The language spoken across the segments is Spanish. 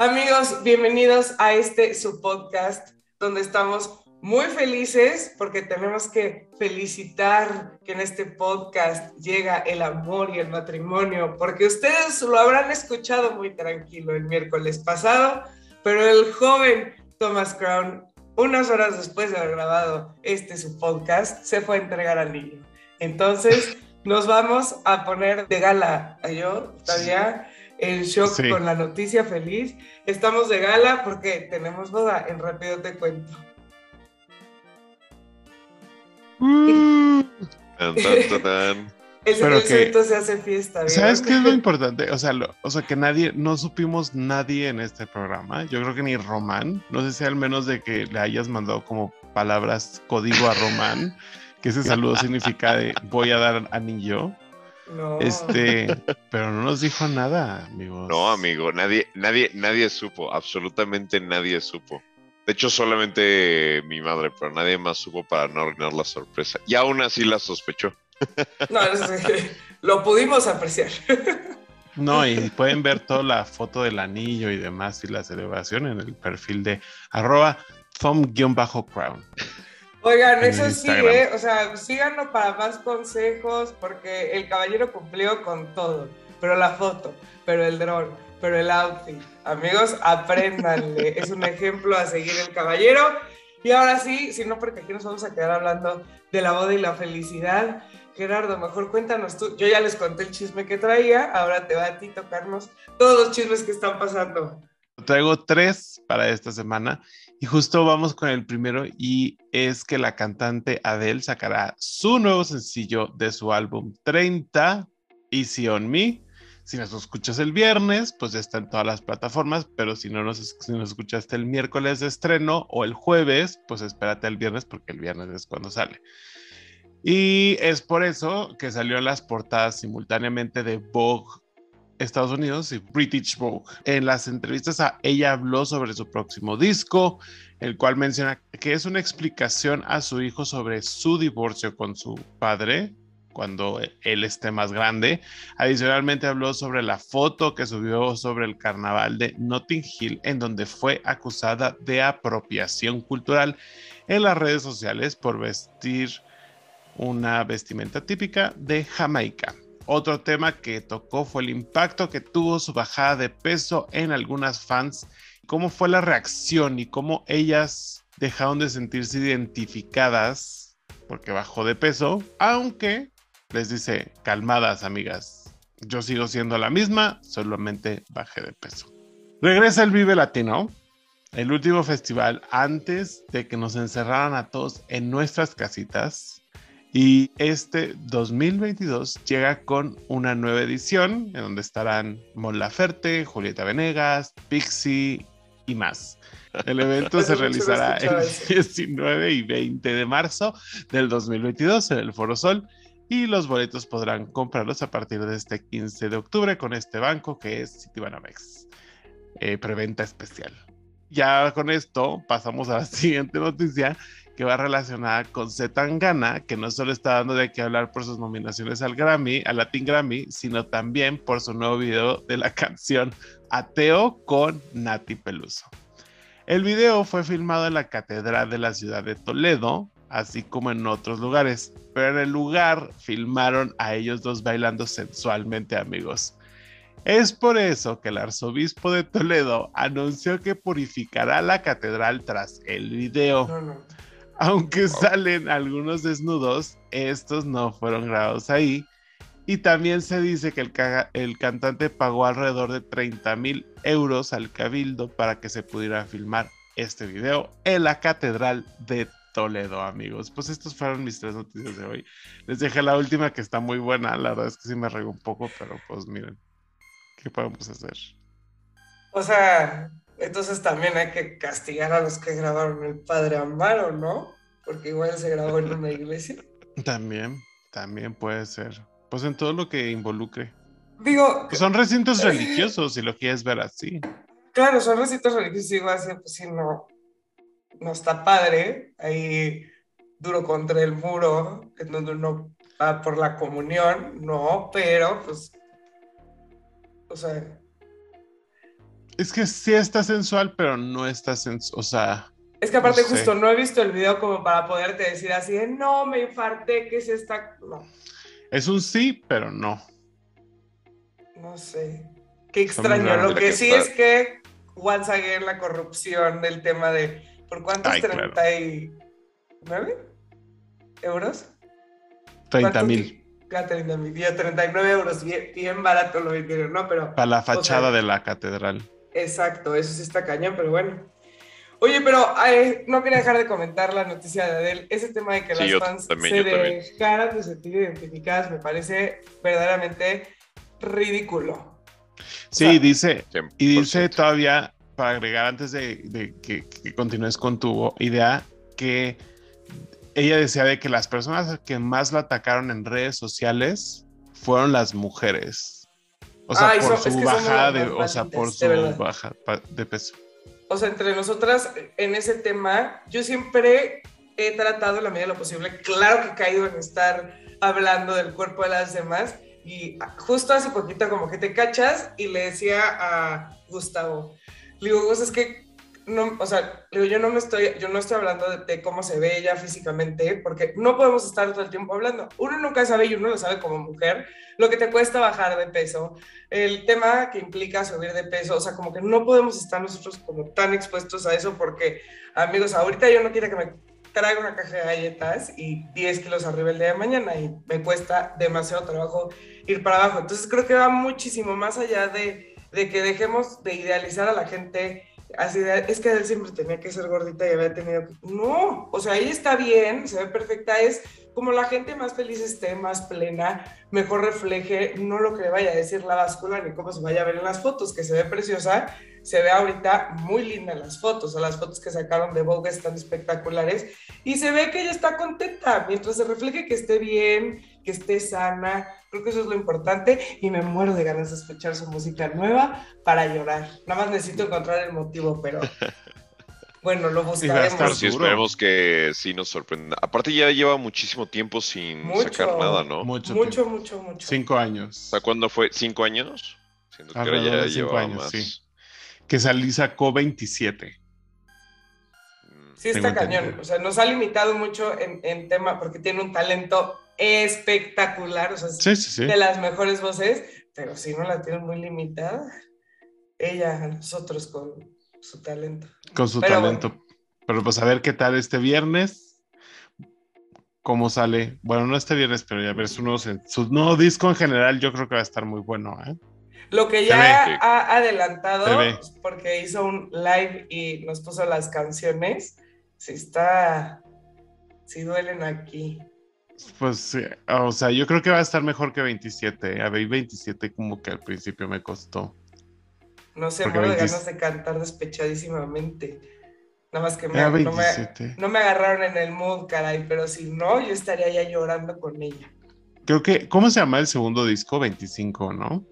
Amigos, bienvenidos a este su podcast donde estamos muy felices porque tenemos que felicitar que en este podcast llega el amor y el matrimonio, porque ustedes lo habrán escuchado muy tranquilo el miércoles pasado, pero el joven Thomas Crown, unas horas después de haber grabado este su podcast, se fue a entregar al niño. Entonces, nos vamos a poner de gala. A yo, todavía el shock con la noticia feliz. Estamos de gala porque tenemos boda en Rápido Te Cuento. Mm. El, Pero se hace fiesta. ¿Sabes qué es lo importante? O sea, o sea, que nadie, no supimos nadie en este programa. Yo creo que ni Román. No sé si al menos de que le hayas mandado como palabras código a Román, que ese saludo significa de voy a dar anillo. No. Este, pero no nos dijo nada, amigos. No, amigo, nadie, nadie, nadie supo, absolutamente nadie supo. De hecho, solamente mi madre, pero nadie más supo para no arruinar la sorpresa. Y aún así la sospechó. No, lo pudimos apreciar. No, y pueden ver toda la foto del anillo y demás y la celebración en el perfil de arroba thumb-crown. Oigan, eso sí, ¿eh? o sea, síganlo para más consejos porque el caballero cumplió con todo, pero la foto, pero el dron, pero el outfit. Amigos, apréndanle, es un ejemplo a seguir el caballero. Y ahora sí, si no, porque aquí nos vamos a quedar hablando de la boda y la felicidad. Gerardo, mejor cuéntanos tú. Yo ya les conté el chisme que traía, ahora te va a ti tocarnos todos los chismes que están pasando. Traigo tres para esta semana y justo vamos con el primero y es que la cantante Adele sacará su nuevo sencillo de su álbum 30, Easy on Me. Si nos escuchas el viernes, pues ya está en todas las plataformas, pero si no nos, si nos escuchaste el miércoles de estreno o el jueves, pues espérate el viernes porque el viernes es cuando sale. Y es por eso que salió en las portadas simultáneamente de Vogue Estados Unidos y British Vogue. En las entrevistas a ella habló sobre su próximo disco, el cual menciona que es una explicación a su hijo sobre su divorcio con su padre cuando él esté más grande. Adicionalmente habló sobre la foto que subió sobre el carnaval de Notting Hill en donde fue acusada de apropiación cultural en las redes sociales por vestir una vestimenta típica de Jamaica. Otro tema que tocó fue el impacto que tuvo su bajada de peso en algunas fans, cómo fue la reacción y cómo ellas dejaron de sentirse identificadas porque bajó de peso, aunque les dice, calmadas amigas, yo sigo siendo la misma, solamente bajé de peso. Regresa el Vive Latino, el último festival antes de que nos encerraran a todos en nuestras casitas y este 2022 llega con una nueva edición en donde estarán Mon Laferte, Julieta Venegas, Pixie y más. El evento se realizará el 19 y 20 de marzo del 2022 en el Foro Sol y los boletos podrán comprarlos a partir de este 15 de octubre con este banco que es Citibanamex. Eh, preventa especial. Ya con esto pasamos a la siguiente noticia que va relacionada con Zetangana, que no solo está dando de qué hablar por sus nominaciones al Grammy, al Latin Grammy, sino también por su nuevo video de la canción Ateo con Nati Peluso. El video fue filmado en la Catedral de la ciudad de Toledo, así como en otros lugares, pero en el lugar filmaron a ellos dos bailando sensualmente, amigos. Es por eso que el arzobispo de Toledo anunció que purificará la catedral tras el video. Aunque salen algunos desnudos, estos no fueron grabados ahí. Y también se dice que el, cantante pagó alrededor de 30 mil euros al cabildo para que se pudiera filmar este video en la Catedral de Toledo, amigos. Pues estos fueron mis tres noticias de hoy. Les dejé la última que está muy buena. La verdad es que sí me regó un poco, pero pues miren, ¿qué podemos hacer? O sea, entonces también hay que castigar a los que grabaron el Padre Amaro, ¿no? Porque igual se grabó en una iglesia. También, también puede ser. Pues en todo lo que involucre. Digo. Pues son recintos religiosos, si lo quieres ver así. Claro, son recintos religiosos, igual así, pues si no, no está padre. Ahí duro contra el muro, en donde uno va por la comunión, no, pero pues. O sea, Es que sí está sensual, pero no está sensual. O sea. Es que aparte, No sé. justo no he visto el video como para poderte decir así de no, me infarté, ¿qué es esta? No, Es un sí, pero no. no sé. Qué extraño. Lo que sí es que once again la corrupción del tema de ¿por cuántos? Ay, claro. ¿39 euros? 30 ¿Cuánto mil. que- 30 mil. Yo, 39 euros, bien, bien barato lo vendieron, ¿no? Pero Para la fachada sea- de la catedral. Exacto, eso sí está cañón, pero bueno. Oye, pero ay, no quería dejar de comentar la noticia de Adele. Ese tema de que Sí, las fans también, se dejaran de sentir identificadas me parece verdaderamente ridículo. Sí, O sea, dice, 100%. y dice todavía, para agregar antes de, de que, que continúes con tu idea, que ella decía de que las personas que más la atacaron en redes sociales fueron las mujeres. O sea, Ay, por son- es su las de, o sea, por su de baja de peso. O sea, entre nosotras en ese tema, yo siempre he tratado en la medida de lo posible, claro que he caído en estar hablando del cuerpo de las demás. Y justo hace poquito como que te cachas y le decía a Gustavo, le digo, "Gus, es que no, o sea, yo no me estoy, yo no estoy hablando de, de cómo se ve ella físicamente, porque no podemos estar todo el tiempo hablando. Uno nunca sabe y uno lo sabe como mujer, lo que te cuesta bajar de peso, el tema que implica subir de peso, o sea, como que no podemos estar nosotros como tan expuestos a eso porque, amigos, ahorita yo no quiero que me traiga una caja de galletas y 10 kilos arriba el día de mañana y me cuesta demasiado trabajo ir para abajo. Entonces creo que va muchísimo más allá de, de que dejemos de idealizar a la gente así de, es que él siempre tenía que ser gordita y había tenido que... No, o sea, ella está bien, se ve perfecta, es como la gente más feliz esté, más plena, mejor refleje no lo que le vaya a decir la báscula ni cómo se vaya a ver en las fotos, que se ve preciosa, se ve ahorita muy linda en las fotos, o las fotos que sacaron de Vogue están espectaculares y se ve que ella está contenta, mientras se refleje que esté bien, que esté sana, creo que eso es lo importante y me muero de ganas de escuchar su música nueva para llorar, nada más necesito encontrar el motivo, pero bueno, lo buscaremos. sí, esperemos que sí nos sorprenda. Aparte ya lleva muchísimo tiempo sin Mucho. sacar nada, ¿no? Mucho, Mucho, mucho, mucho. Cinco años. sea, ¿cuándo fue? ¿Cinco años? Siento que ya llevaba años, más. sí. Que salí sacó 27. Mm, Sí, está cañón. entendido. O sea, nos ha limitado mucho en, en tema porque tiene un talento espectacular, o sea, Sí, sí, sí. de las mejores voces, pero si no la tienen muy limitada, ella a nosotros con su talento. Con su Pero talento. Pero pues a ver qué tal este viernes. ¿Cómo sale? Bueno, no este viernes, pero ya ver su nuevo, su nuevo disco en general, yo creo que va a estar muy bueno, ¿eh? Lo que ya ha adelantado, porque hizo un live y nos puso las canciones, sí está, sí duelen aquí. Pues, sí, o sea, yo creo que va a estar mejor que 27. A ver, 27 como que al principio me costó. No sé, Porque de 20 ganas de cantar despechadísimamente. Nada más que me, Era no, me, 27. no me agarraron en el mood, caray, pero si no, yo estaría ya llorando con ella. Creo que, ¿cómo se llama el segundo disco? 25, ¿no?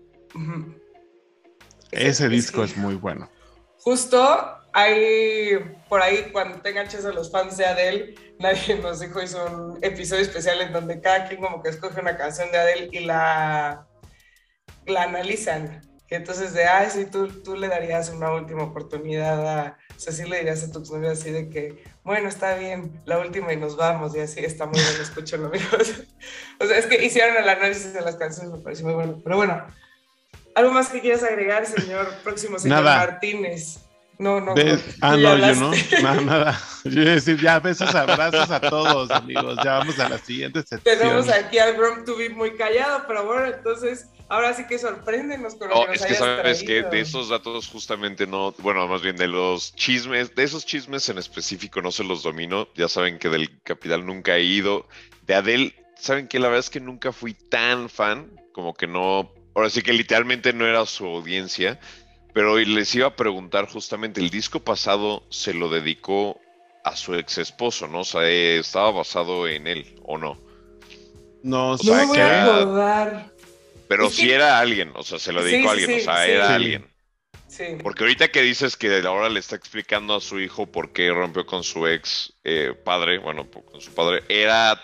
Ese disco es muy bueno. Justo hay por ahí, cuando tengan chance los fans de Adele, nadie nos dijo, hizo un episodio especial en donde cada quien como que escoge una canción de Adele y la, la analizan. Entonces de, ay, sí, tú, tú le darías una última oportunidad a, o sea, sí le dirías a tu novio así de que, bueno, está bien, la última y nos vamos, y así está muy bien, escúchenlo, amigos. o sea, es que hicieron el análisis de las canciones, me pareció muy bueno. Pero bueno, ¿algo más que quieras agregar, señor próximo señor Nada. Martínez? No, no. Tú ah, no, yo no. Nada, nada. Yo iba a decir, ya besos, abrazos a todos, amigos. Ya vamos a la siguiente sección. Tenemos aquí al Brom to be muy callado, pero bueno, entonces, ahora sí que sorpréndenos con lo No, que nos es que hayas sabes que de esos datos justamente no, bueno, más bien de los chismes, de esos chismes en específico no se los domino. Ya saben que del Capital nunca he ido. De Adele, saben que la verdad es que nunca fui tan fan, como que no, ahora sí que literalmente no era su audiencia, pero les iba a preguntar justamente, el disco pasado se lo dedicó a su ex esposo, ¿no? O sea, eh, estaba basado en él, ¿o no? No, O No sea, me voy a acordar. Pero Es si que- era alguien, o sea, se lo Sí, dedicó a alguien, sí, o sea, sí. era Sí. alguien. Sí. Porque ahorita que dices que ahora le está explicando a su hijo por qué rompió con su ex eh, padre, bueno, con su padre, ¿era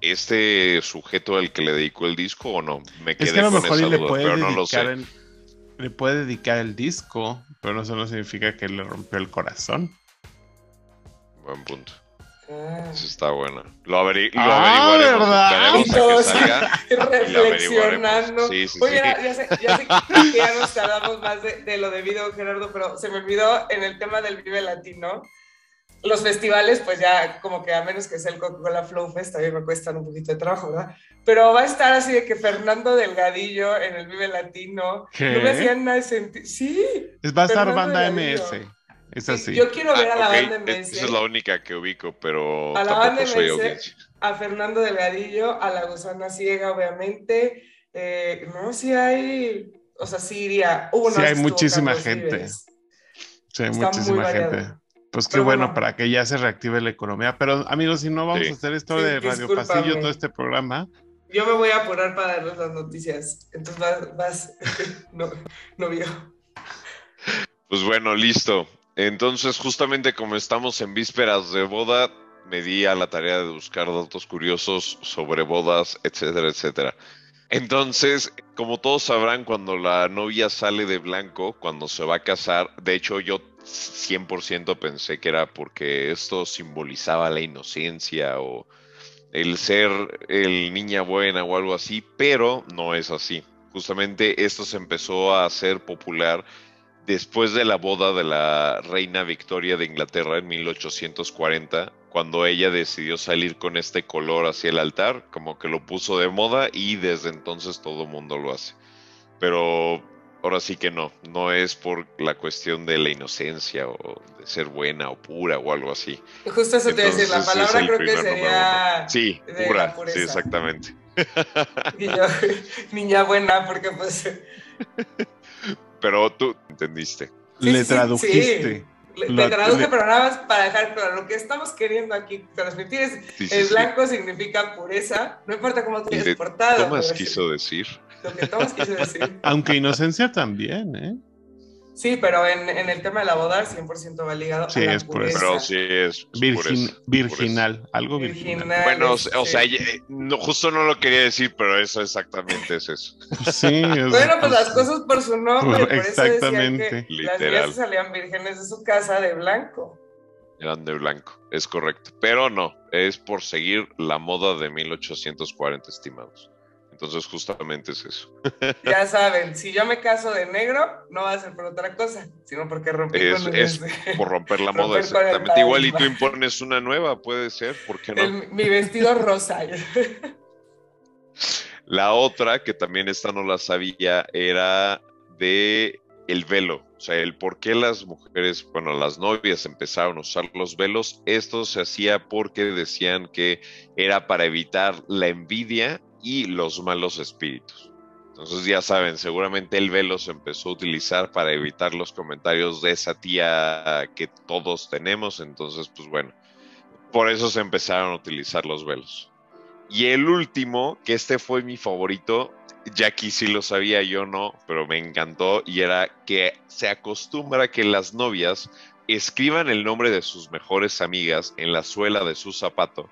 este sujeto el que le dedicó el disco o no? Me quedé Es que a lo con mejor esa le duda, puede pero no lo sé. dedicar en, le puede dedicar el disco, pero eso no significa que le rompió el corazón. Buen punto. Ah. Eso está bueno. Lo, averi lo Ah, averiguaremos. ¿verdad? y lo reflexionando. Sí, sí, Oye, sí. ya, ya sé, ya sé que ya nos tardamos más de, de lo debido, Gerardo, pero se me olvidó en el tema del Vive Latino. Los festivales, pues ya como que a menos que sea el Coca-Cola Flow Fest, también me cuestan un poquito de trabajo, ¿verdad? Pero va a estar así de que Fernando Delgadillo en el Vive Latino. ¿Qué? No me hacían nada de sentido. Sí. Es, va a estar Fernando banda Delgadillo. MS. Es así. Yo quiero ver a la Ah, banda MS. Esa es la única que ubico, pero A la banda soy MS. a Fernando Delgadillo, a la gusana ciega, obviamente. Eh, no, sí hay, o sea, sí iría. Hubo Sí, una hay muchísima gente. Vives. Sí, hay Está muchísima variado. Pues qué Pero bueno, bueno. para que ya se reactive la economía. Pero amigos, si no vamos Sí. a hacer esto Sí, de Radio discúlpame. Pasillo, todo este programa, Yo me voy a apurar para darles las noticias. Entonces vas, vas no, no vio. Pues bueno, listo. Entonces, justamente como estamos en vísperas de boda, me di a la tarea de buscar datos curiosos sobre bodas, etcétera, etcétera. Entonces, como todos sabrán, cuando la novia sale de blanco, cuando se va a casar, de hecho yo 100% pensé que era porque esto simbolizaba la inocencia o el ser el niña buena o algo así, pero no es así. Justamente esto se empezó a hacer popular después de la boda de la reina Victoria de Inglaterra en 1840, cuando ella decidió salir con este color hacia el altar, como que lo puso de moda y desde entonces todo el mundo lo hace. Pero ahora sí que no, no es por la cuestión de la inocencia o de ser buena o pura o algo así. Justo eso te iba a decir, la palabra creo que número sería. Sí, pura, sí, exactamente. y yo, niña buena, porque pues Pero tú entendiste. Sí, le sí, sí, tradujiste. le, traduje, pero nada más para dejar claro, lo que estamos queriendo aquí transmitir es Sí, sí, el sí. blanco significa pureza, no importa cómo te hayas portado. Pero quiso decir. Lo que Thomas quiso decir. Aunque inocencia también, ¿eh? Sí, pero en, en el tema de la boda 100% va ligado Sí, a la es pureza. pureza. Pero sí es, Virgin- pureza, virginal, algo virginal. Virginal, Bueno, o este. sea, o sea, eh, no, justo no lo quería decir, pero eso exactamente es eso. Sí, es- Bueno, pues las cosas por su nombre, por eso decían Exactamente. que las Literal. se salían vírgenes de su casa de blanco. Eran de blanco, es correcto. Pero no, es por seguir la moda de 1840, estimados. Entonces, justamente es eso. Ya saben, si yo me caso de negro, no va a ser por otra cosa, sino porque rompí Es- con es Por romper la moda, exactamente. Igual y tú impones una nueva, puede ser, ¿por qué no? el- mi vestido rosa. La otra, que también esta no la sabía, era de el velo. O sea, el por qué las mujeres, bueno, las novias empezaron a usar los velos. Esto se hacía porque decían que era para evitar la envidia y los malos espíritus. Entonces ya saben, seguramente el velo se empezó a utilizar para evitar los comentarios de esa tía que todos tenemos. Entonces, pues bueno, por eso se empezaron a utilizar los velos. Y el último, que este fue mi favorito, Jackie sí lo sabía, yo no, pero me encantó, y era que se acostumbra que las novias escriban el nombre de sus mejores amigas en la suela de su zapato.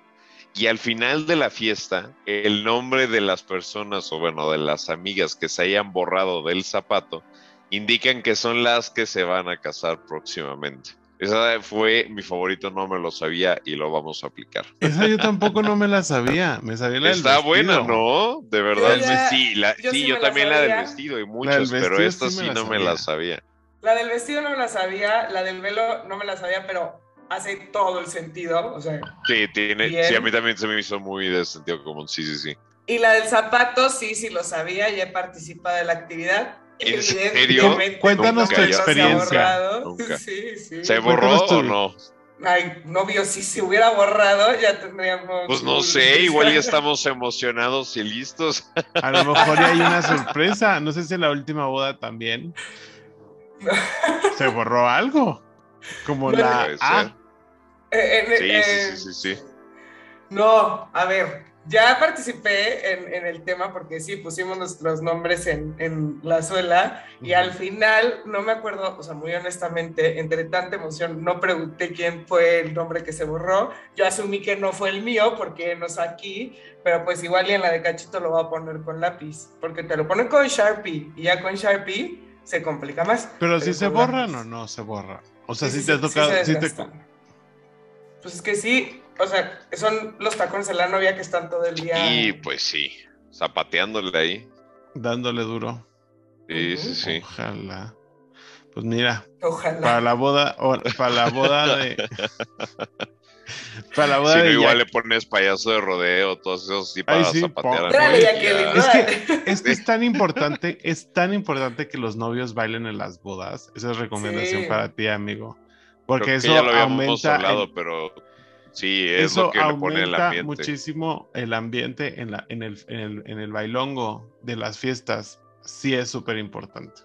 Y al final de la fiesta, el nombre de las personas, o bueno, de las amigas que se hayan borrado del zapato, indican que son las que se van a casar próximamente. Esa fue mi favorito, no me lo sabía y lo vamos a aplicar. Esa yo tampoco no me la sabía. Me sabía la del Está buena, vestido. ¿no? De verdad, Yo ya- sí, la- yo sí, sí yo la también la del vestido y del muchos, pero esta sí sí, me la no me la sabía. sabía. La del vestido no me la sabía, la del velo no me la sabía, pero hace todo el sentido. O sea, Sí, tiene, Bien. sí, a mí también se me hizo muy de sentido común, sí, sí, sí. y la del zapato, sí, sí lo sabía, ya he participado de la actividad. ¿En serio? Evidentemente, Cuéntanos tu no se ha experiencia. borrado. Nunca. Sí, sí. ¿Se borró o no? Ay, novio, si se hubiera borrado, ya tendríamos. Pues no sé, igual ya estamos emocionados y listos. A lo mejor ya hay una sorpresa. No sé si en la última boda también se borró algo. Como la A. Eh, en- Sí, eh, sí, sí, sí, sí. No, a ver, ya participé en, en el tema porque sí, pusimos nuestros nombres en, en la suela y al final, no me acuerdo, o sea, muy honestamente, entre tanta emoción, no pregunté quién fue el nombre que se borró. Yo asumí que no fue el mío porque no está aquí, pero pues igual y en la de Cachito lo voy a poner con lápiz, porque te lo ponen con Sharpie y ya con Sharpie se complica más. Pero si se borran las- o no se borran. O sea, si sí, te toca, te-. Pues es que sí, o sea, son los tacones de la novia que están todo el día. Y pues sí, zapateándole ahí. dándole duro. Sí, sí, sí. Ojalá. Pues mira, Ojalá. para la boda, o- para la boda de. para la boda Si no, de igual Jack- le pones payaso de rodeo, todos esos sí Ay, para sí, zapatear. Jacqueline, Es que es tan importante, es tan importante que los novios bailen en las bodas. Esa es recomendación Sí. para ti, amigo. Porque que eso ya lo habíamos aumenta, hablado, el- pero sí, es eso lo que le pone el ambiente. muchísimo el ambiente en, la, en, el, en, el, en el bailongo de las fiestas. Sí es súper importante.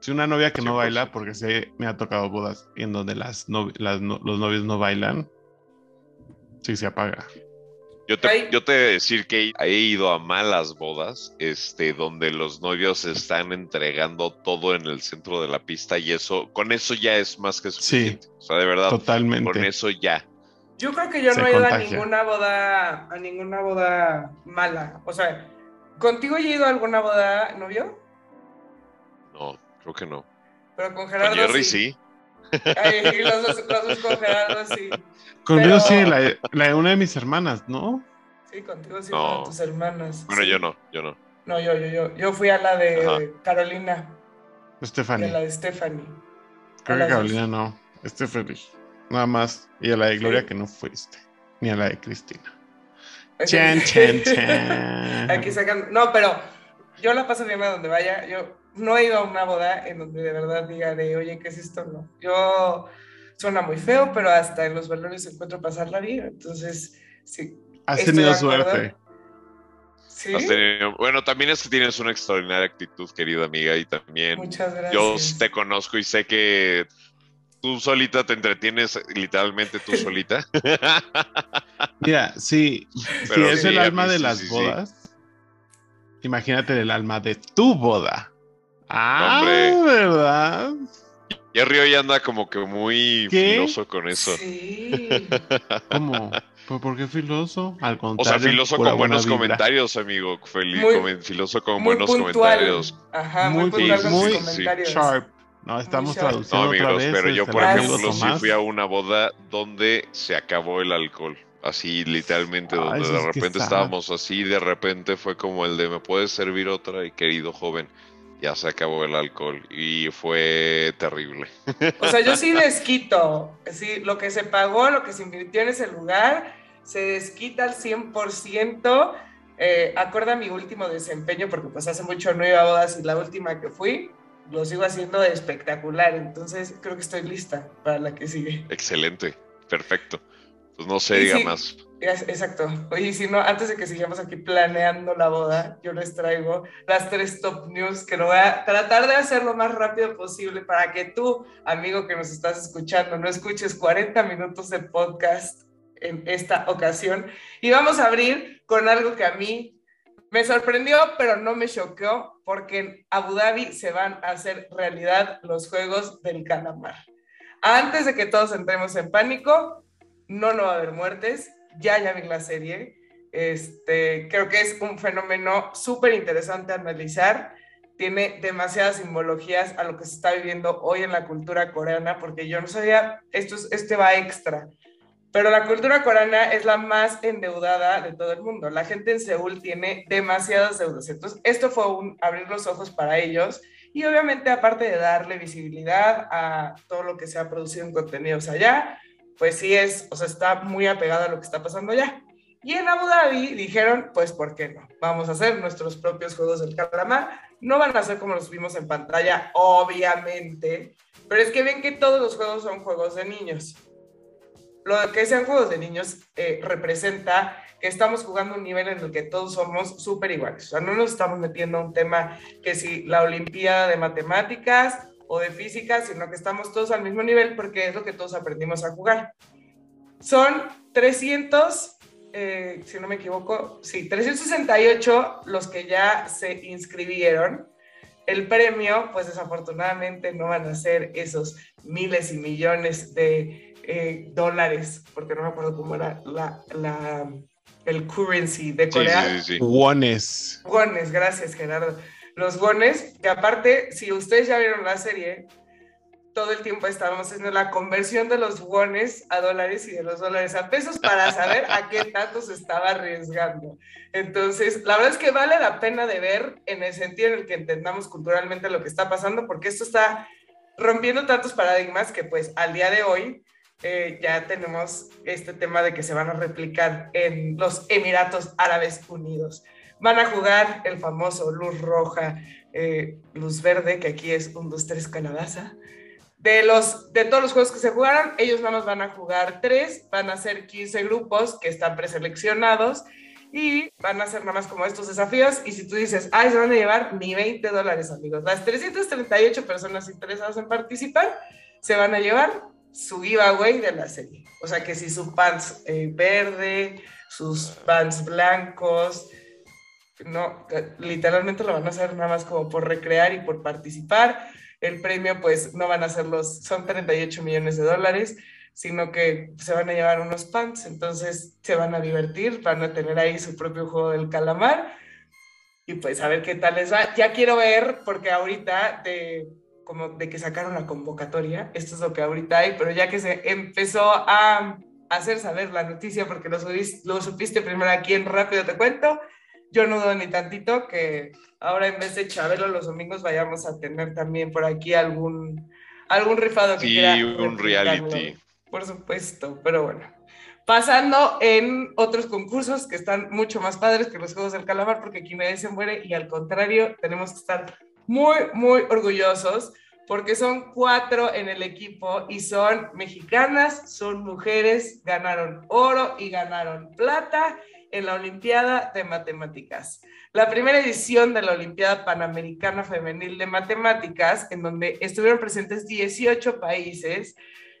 Si una novia que no 100%. baila, porque sí me ha tocado bodas en donde las, novi- las no- los novios no bailan, sí se apaga. Yo te, yo te he de decir que he ido a malas bodas, este, donde los novios están entregando todo en el centro de la pista y eso, con eso ya es más que suficiente. O sea, de verdad, Totalmente. con eso ya. Yo creo que yo Se no he ido a ninguna boda, a ninguna boda mala. O sea, ¿contigo he ido a alguna boda, novio? No, creo que no. Pero con Con Gerardo Jerry sí. sí. Ay, los, dos, los dos con Gerardo sí. Conmigo Pero- sí, la, de- la de una de mis hermanas, ¿no? Sí, contigo sí, No. con tus hermanas. Bueno, sí. yo no, yo no. No, yo, yo, yo. Yo fui a la de Ajá. Carolina y a Stephanie. la de Stephanie. Creo que dos. Carolina no. Stephanie. Nada más. Y a la de Gloria Sí. que no fuiste. Ni a la de Cristina. Aquí- Chan, chan, chan. Aquí sacan. No, pero yo la paso bien a donde vaya. Yo no he ido a una boda en donde de verdad diga de, oye, ¿qué es esto? No. Yo suena muy feo, pero hasta en los valores encuentro pasarla bien. Entonces, sí. Has tenido suerte. Sí. Has tenido- bueno, también es que tienes una extraordinaria actitud, querida amiga, y también Muchas gracias. yo te conozco y sé que tú solita te entretienes literalmente tú solita. Mira, sí. Si es sí, el alma mí de sí, las sí, sí. bodas, imagínate el alma de tu boda. Ah, Hombre. ¿verdad? Jerry hoy anda como que muy ¿Qué? filoso con eso. Sí. ¿Cómo? ¿Por, qué filoso? Al O contrario. sea, filoso con buenos vibra. comentarios, amigo. Feliz, Muy- filoso con muy buenos puntual. comentarios. Ajá, muy, Muy, puntual con muy sus comentarios. sharp. No, estamos sharp. traduciendo No, otra amigos, vez. pero yo, este, por ejemplo, sí fui a una boda donde se acabó el alcohol. Así, literalmente, donde de es que repente estábamos así, de repente fue como el de ¿me puedes servir otra? Y querido joven, ya se acabó el alcohol. Y fue terrible. O sea, yo sí desquito. Sí, lo que se pagó, lo que se invirtió en ese lugar, se desquita al 100%. Eh, acorde a mi último desempeño, porque pues hace mucho no iba a bodas y la última que fui, lo sigo haciendo espectacular. Entonces creo que estoy lista para la que sigue. Excelente, perfecto. Pues no se Y diga sí. más. Exacto. Oye, si no, antes de que sigamos aquí planeando la boda, yo les traigo las tres top news que lo voy a tratar de hacer lo más rápido posible para que tú, amigo que nos estás escuchando, no escuches 40 minutos de podcast en esta ocasión. Y vamos a abrir con algo que a mí me sorprendió, pero no me choqueó, porque en Abu Dhabi se van a hacer realidad los Juegos del Calamar. Antes de que todos entremos en pánico, no, no va a haber muertes. Ya, ya vi la serie. Este, creo que es un fenómeno súper interesante analizar. Tiene demasiadas simbologías a lo que se está viviendo hoy en la cultura coreana, porque yo no sabía, esto es, este va extra. Pero la cultura coreana es la más endeudada de todo el mundo. La gente en Seúl tiene demasiadas deudas. Entonces, esto fue abrir los ojos para ellos. Y obviamente, aparte de darle visibilidad a todo lo que se ha producido en contenidos allá, pues sí es, o sea, está muy apegado a lo que está pasando allá. Y en Abu Dhabi dijeron, pues, ¿por qué no? Vamos a hacer nuestros propios juegos del calamar. No van a ser como los vimos en pantalla, obviamente, pero es que ven que todos los juegos son juegos de niños. Lo que sean juegos de niños eh, representa que estamos jugando un nivel en el que todos somos súper iguales. O sea, no nos estamos metiendo a un tema que si la Olimpiada de Matemáticas o de Física, sino que estamos todos al mismo nivel porque es lo que todos aprendimos a jugar. Son 300, eh, si no me equivoco, sí, 368 los que ya se inscribieron. El premio, pues desafortunadamente no van a ser esos miles y millones de eh, dólares, porque no me acuerdo cómo era la, la, el currency de Corea. sí, sí, sí. Wones. Wones, gracias Gerardo. Los wones, que aparte, si ustedes ya vieron la serie, todo el tiempo estábamos haciendo la conversión de los wones a dólares y de los dólares a pesos para saber a qué tanto se estaba arriesgando. Entonces, la verdad es que vale la pena de ver en el sentido en el que entendamos culturalmente lo que está pasando, porque esto está rompiendo tantos paradigmas que pues al día de hoy eh, ya tenemos este tema de que se van a replicar en los Emiratos Árabes Unidos. Van a jugar el famoso luz roja, eh, luz verde, que aquí es un, dos, tres, calabaza de, los, de todos los juegos que se jugaron, ellos nada más van a jugar tres, van a ser 15 grupos que están preseleccionados y van a ser nada más como estos desafíos. Y si tú dices, ay, se van a llevar ni 20 dólares, amigos, las 338 personas interesadas en participar se van a llevar su giveaway de la serie. O sea que si su pants eh, verde, sus pants blancos, no, literalmente lo van a hacer nada más como por recrear y por participar el premio pues no van a ser los, son 38 millones de dólares, sino que se van a llevar unos pants, entonces se van a divertir, van a tener ahí su propio juego del calamar y pues a ver qué tal les va. Ya quiero ver, porque ahorita de, como de que sacaron la convocatoria, esto es lo que ahorita hay, pero ya que se empezó a hacer saber la noticia, porque lo, lo supiste primero aquí en Rápido Te Cuento, yo no dudo ni tantito que ahora en vez de Chabelo los domingos vayamos a tener también por aquí algún, algún rifado que sí, un reality. Por supuesto, pero bueno. Pasando en otros concursos que están mucho más padres que los Juegos del Calamar, porque aquí nadie se muere y al contrario, tenemos que estar muy, muy orgullosos porque son cuatro en el equipo y son mexicanas, son mujeres, ganaron oro y ganaron plata en la Olimpiada de Matemáticas. La primera edición de la Olimpiada Panamericana Femenil de Matemáticas, en donde estuvieron presentes 18 países,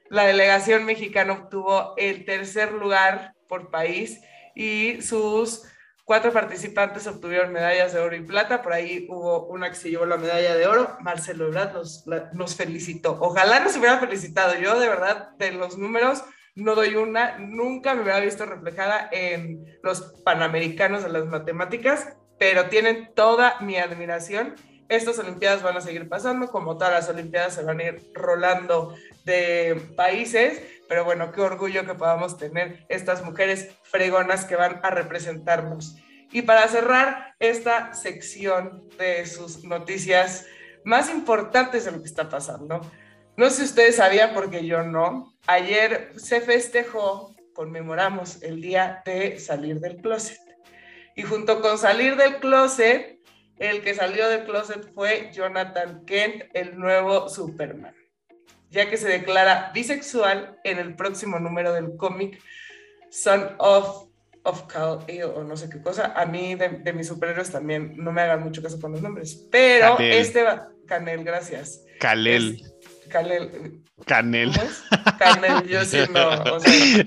la delegación mexicana obtuvo el tercer lugar por país y sus cuatro participantes obtuvieron medallas de oro y plata. Por ahí hubo una que se llevó la medalla de oro. Marcelo Ebrard nos, nos felicitó. Ojalá nos hubiera felicitado. Yo, de verdad, de los números, no doy una, nunca me hubiera visto reflejada en los panamericanos de las matemáticas, pero tienen toda mi admiración. Estas Olimpiadas van a seguir pasando, como todas las Olimpiadas se van a ir rolando de países, pero bueno, qué orgullo que podamos tener estas mujeres fregonas que van a representarnos. Y para cerrar esta sección de sus noticias más importantes de lo que está pasando, no sé si ustedes sabían, porque yo no. Ayer se festejó, conmemoramos el día de salir del closet. Y junto con salir del closet, el que salió del closet fue Jonathan Kent, el nuevo Superman, ya que se declara bisexual en el próximo número del cómic Son of, of Cal o no sé qué cosa. A mí, de, mis superhéroes, también no me hagan mucho caso con los nombres, pero este va. Canel, gracias. Kalel. Canel. Canel. Canel, yo sí no.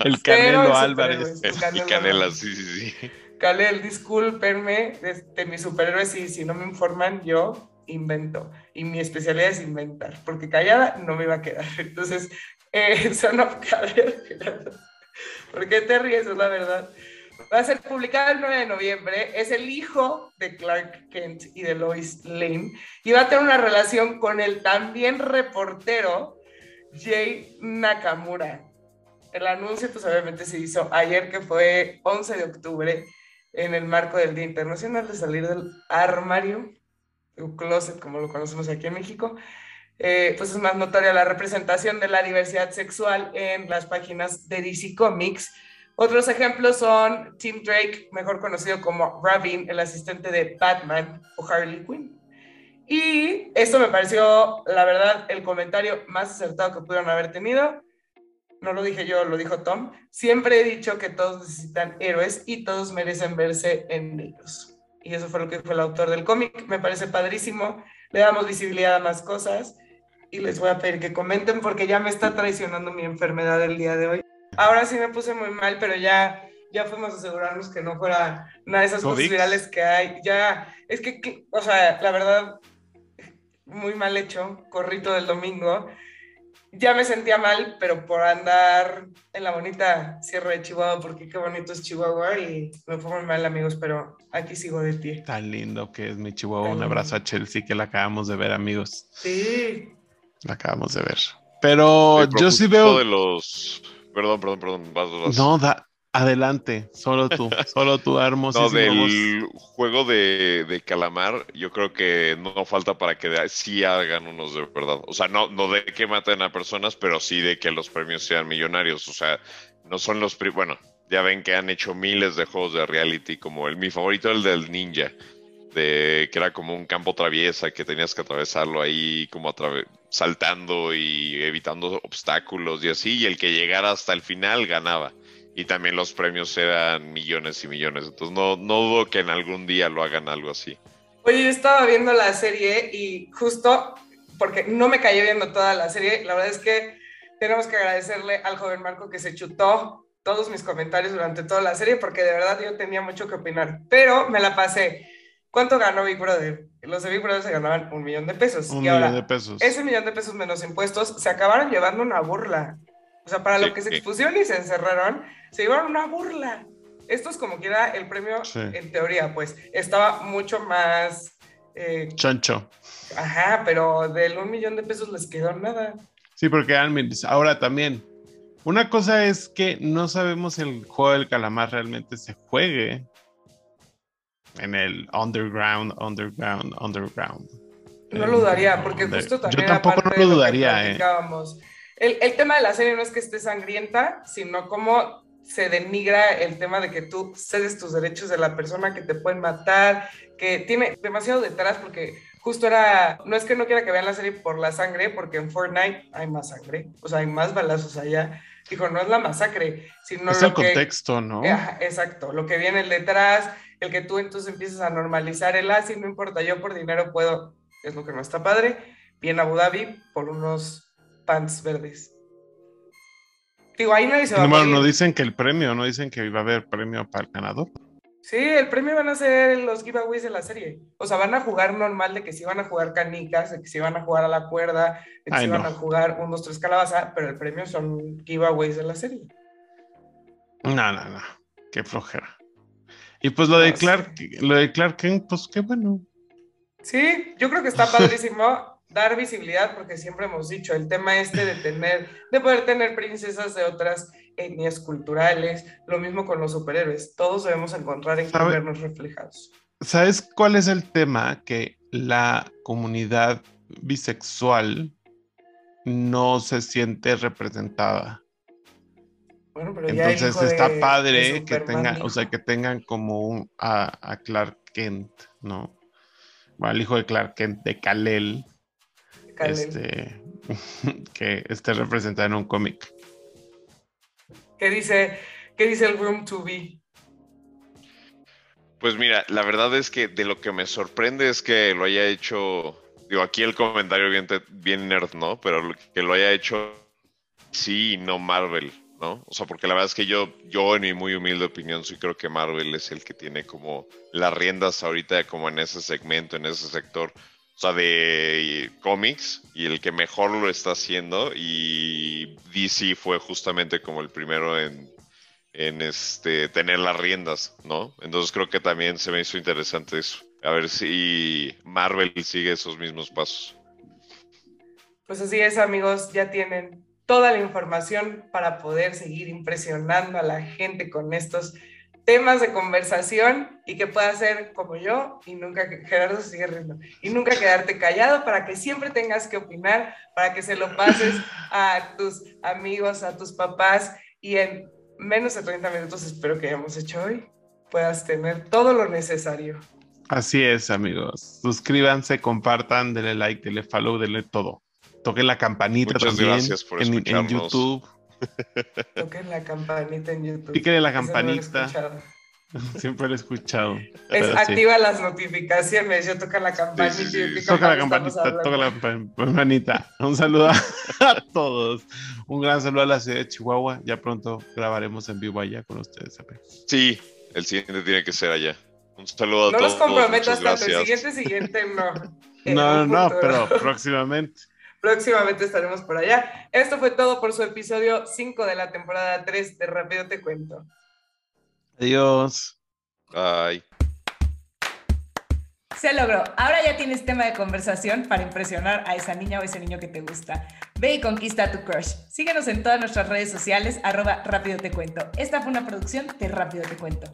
el Canelo Álvarez. El Canela, sí, sí, sí. Canel, discúlpenme, de, de mis superhéroes, y si no me informan, yo invento. Y mi especialidad es inventar, porque callada no me iba a quedar. Entonces, eh, son of ¿Por qué te ríes? Es la verdad. Va a ser publicado el 9 de noviembre. Es el hijo de Clark Kent y de Lois Lane. Y va a tener una relación con el también reportero Jay Nakamura. El anuncio, pues obviamente se hizo ayer, que fue 11 de octubre, en el marco del Día Internacional de Salir del Armario, o closet, como lo conocemos aquí en México. Eh, pues es más notoria la representación de la diversidad sexual en las páginas de DC Comics otros ejemplos son Tim Drake, mejor conocido como Robin, el asistente de Batman o Harley Quinn. Y esto me pareció, la verdad, el comentario más acertado que pudieron haber tenido. No lo dije yo, lo dijo Tom. Siempre he dicho que todos necesitan héroes y todos merecen verse en ellos. Y eso fue lo que fue el autor del cómic. Me parece padrísimo. Le damos visibilidad a más cosas. Y les voy a pedir que comenten porque ya me está traicionando mi enfermedad el día de hoy. Ahora sí me puse muy mal, pero ya, ya fuimos a asegurarnos que no fuera una de esas cosas virales que hay. Ya, es que, o sea, la verdad, muy mal hecho, corrito del domingo. ya me sentía mal, pero por andar en la bonita Sierra de Chihuahua, porque qué bonito es Chihuahua y me fue muy mal, amigos, pero aquí sigo de pie. Tan lindo que es mi Chihuahua. Un abrazo a Chelsea que la acabamos de ver, amigos. Sí. La acabamos de ver. Pero yo sí veo. de los. Perdón, perdón, perdón. No, da, Adelante, solo tú, solo tú, hermoso. No, del juego de, de, calamar, yo creo que no falta para que sí hagan unos de verdad. O sea, no, no de que maten a personas, pero sí de que los premios sean millonarios. O sea, no son los... Bueno, ya ven que han hecho miles de juegos de reality, como el mi favorito, el del ninja, de que era como un campo traviesa, que tenías que atravesarlo ahí como saltando y evitando obstáculos y así, y el que llegara hasta el final ganaba y también los premios eran millones y millones. Entonces no, no dudo que en algún día lo hagan algo así. Oye, yo estaba viendo la serie y justo porque no me cayó viendo toda la serie, la verdad es que tenemos que agradecerle al joven Marco que se chutó todos mis comentarios durante toda la serie porque de verdad yo tenía mucho que opinar, pero me la pasé. ¿Cuánto ganó Big Brother? Los de Big Brother se ganaban un millón de pesos. Un millón de pesos. Ese millón de pesos menos impuestos se acabaron llevando una burla. O sea, para lo que se expusieron y se encerraron, se llevaron una burla. Esto es como que era el premio, en teoría, pues estaba mucho más... Eh, Chancho. Ajá, pero del un millón de pesos les quedó nada. Sí, porque ahora también, una cosa es que no sabemos el juego del calamar realmente se juegue en el underground, underground, underground. No lo dudaría, porque justo también. Yo tampoco no lo dudaría, eh. El, el, tema de la serie no es que esté sangrienta, sino como se denigra el tema de que tú cedes tus derechos de la persona que te pueden matar, que tiene demasiado detrás porque justo era, no es que no quiera que vean la serie por la sangre, porque en Fortnite hay más sangre, o sea, hay más balazos allá. Dijo, no es la masacre, sino es el contexto, ¿no? exacto, lo que viene detrás, el que tú entonces empiezas a normalizar el así, ah, no importa, yo por dinero puedo, es lo que no está padre. Bien Abu Dhabi por unos pants verdes. Digo, ahí nadie se va no, a No dicen que el premio, no dicen que va a haber premio para el ganador. Sí, el premio van a ser los giveaways de la serie. O sea, van a jugar normal de que sí van a jugar canicas, de que sí van a jugar a la cuerda, de que sí van a jugar un, dos, tres calabaza, pero el premio son giveaways de la serie. No, no, no. Qué flojera. Y pues lo de Clark, lo de Clark Kent, pues qué bueno. Sí, yo creo que está padrísimo dar visibilidad, porque siempre hemos dicho, el tema este de tener, de poder tener princesas de otras etnias culturales, lo mismo con los superhéroes, todos debemos encontrar en vernos reflejados. ¿Sabes cuál es el tema? Que la comunidad bisexual no se siente representada. Bueno, pero Entonces está padre que tengan, o sea, que tengan como un a, Clark Kent, ¿no? al hijo de Clark Kent, de Kalel, este, que esté representado en un cómic. ¿Qué dice, ¿Qué dice el Room to Be? Pues mira, la verdad es que de lo que me sorprende es que lo haya hecho, digo, aquí el comentario bien, bien nerd, ¿no? Pero que lo haya hecho sí y no Marvel, ¿no? O sea, porque la verdad es que yo, yo en mi muy humilde opinión, sí creo que Marvel es el que tiene como las riendas ahorita como en ese segmento, en ese sector o sea, de cómics y el que mejor lo está haciendo y DC fue justamente como el primero en, en este, tener las riendas, ¿no? Entonces creo que también se me hizo interesante eso. A ver si Marvel sigue esos mismos pasos. Pues así es, amigos, ya tienen toda la información para poder seguir impresionando a la gente con estos temas de conversación y que puedas ser como yo y nunca, Gerardo sigue riendo, y nunca quedarte callado para que siempre tengas que opinar, para que se lo pases a tus amigos, a tus papás y en menos de 30 minutos espero que hayamos hecho hoy puedas tener todo lo necesario. Así es, amigos. Suscríbanse, compartan, denle like, denle follow, denle todo. Toquen la campanita también gracias por en, en YouTube Toquen la campanita en YouTube. Píquenle la campanita. Siempre lo he escuchado. Es activa las notificaciones. Yo toca la campanita. toca la campanita, toca la campanita. Un saludo a todos. Un gran saludo a la ciudad de Chihuahua. Ya pronto grabaremos en vivo allá con ustedes. Sí, el siguiente tiene que ser allá. Un saludo a todos. No los comprometas tanto. El siguiente, siguiente, no. No, no, pero próximamente. Próximamente estaremos por allá. Esto fue todo por su episodio 5 de la temporada 3 de Rápido Te Cuento. Adiós. Bye. Se logró. Ahora ya tienes tema de conversación para impresionar a esa niña o ese niño que te gusta. Ve y conquista a tu crush. Síguenos en todas nuestras redes sociales, arroba Rápido Te Cuento. Esta fue una producción de Rápido Te Cuento.